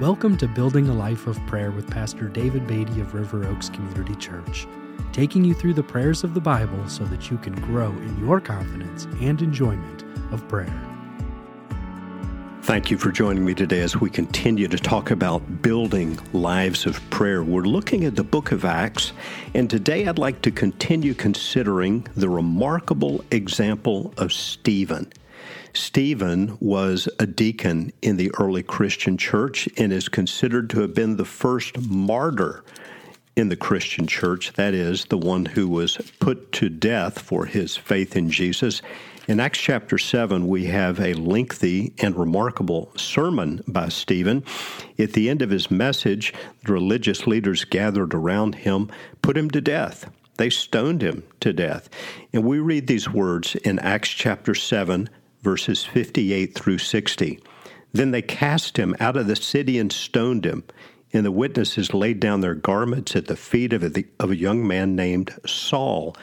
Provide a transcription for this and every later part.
Welcome to Building a Life of Prayer with Pastor David Beatty of River Oaks Community Church, taking you through the prayers of the Bible so that you can grow in your confidence and enjoyment of prayer. Thank you for joining me today as we continue to talk about building lives of prayer. We're looking at the book of Acts, and today I'd like to continue considering the remarkable example of Stephen. Stephen was a deacon in the early Christian church and is considered to have been the first martyr in the Christian church, that is, the one who was put to death for his faith in Jesus. In Acts chapter 7, we have a lengthy and remarkable sermon by Stephen. At the end of his message, the religious leaders gathered around him, put him to death. They stoned him to death. And we read these words in Acts chapter 7, verses 58 through 60. Then they cast him out of the city and stoned him. And the witnesses laid down their garments at the feet of a, of a young man named Saul.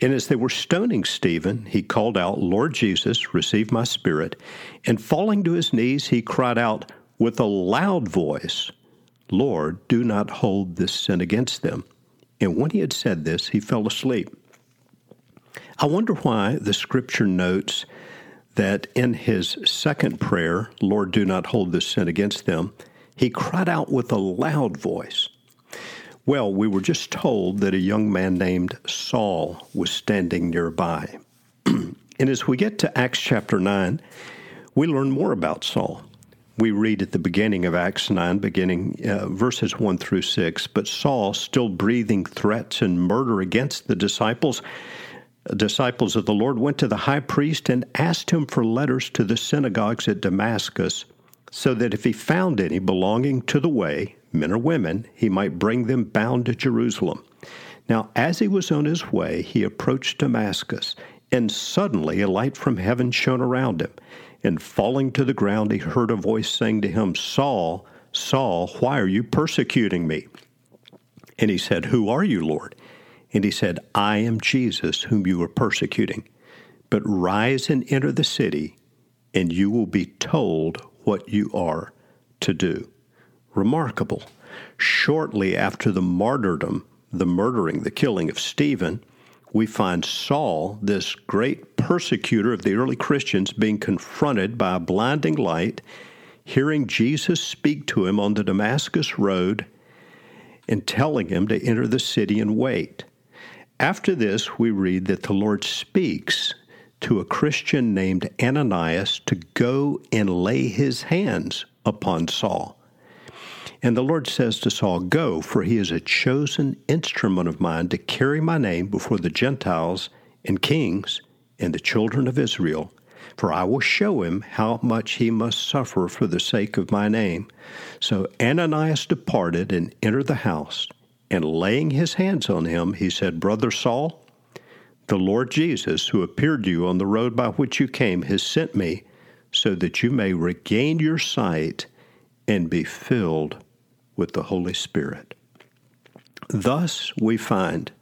And as they were stoning Stephen, he called out, Lord Jesus, receive my spirit. And falling to his knees, he cried out with a loud voice, Lord, do not hold this sin against them. And when he had said this, he fell asleep. I wonder why the scripture notes that in his second prayer, Lord, do not hold this sin against them, he cried out with a loud voice. Well, we were just told that a young man named Saul was standing nearby. and as we get to Acts chapter 9, we learn more about Saul. We read at the beginning of Acts 9, beginning uh, verses 1 through 6, but Saul, still breathing threats and murder against the disciples, disciples of the Lord went to the high priest and asked him for letters to the synagogues at Damascus, so that if he found any belonging to the way, men or women, he might bring them bound to Jerusalem. Now, as he was on his way, he approached Damascus, and suddenly a light from heaven shone around him. And falling to the ground, he heard a voice saying to him, Saul, Saul, why are you persecuting me? And he said, Who are you, Lord? And he said, I am Jesus whom you are persecuting. But rise and enter the city, and you will be told what you are to do. Remarkable. Shortly after the martyrdom, the murdering, the killing of Stephen, we find Saul, this great persecutor of the early Christians, being confronted by a blinding light, hearing Jesus speak to him on the Damascus road, and telling him to enter the city and wait. After this, we read that the Lord speaks to a Christian named Ananias to go and lay his hands upon Saul. And the Lord says to Saul, Go, for he is a chosen instrument of mine to carry my name before the Gentiles and kings and the children of Israel. For I will show him how much he must suffer for the sake of my name. So Ananias departed and entered the house. And laying his hands on him, he said, Brother Saul, the Lord Jesus, who appeared to you on the road by which you came, has sent me so that you may regain your sight and be filled with the Holy Spirit. Thus, we find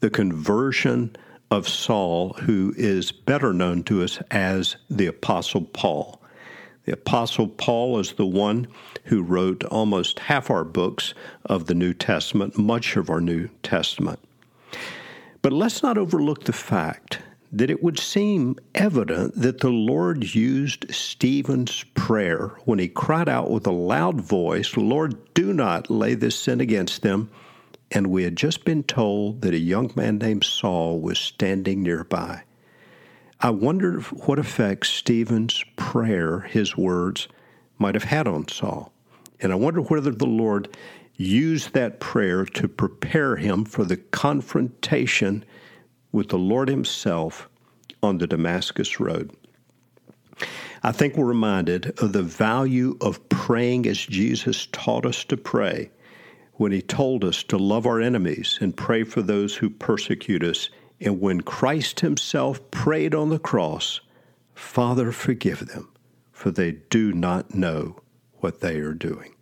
the conversion of Saul, who is better known to us as the Apostle Paul. The Apostle Paul is the one who wrote almost half our books of the New Testament, much of our New Testament. But let's not overlook the fact that it would seem evident that the Lord used Stephen's prayer when he cried out with a loud voice, Lord, do not lay this sin against them. And we had just been told that a young man named Saul was standing nearby. I wonder what effect Stephen's prayer, his words, might have had on Saul. And I wonder whether the Lord used that prayer to prepare him for the confrontation with the Lord Himself on the Damascus Road. I think we're reminded of the value of praying as Jesus taught us to pray when He told us to love our enemies and pray for those who persecute us and when Christ Himself prayed on the cross, Father, forgive them, for they do not know what they are doing.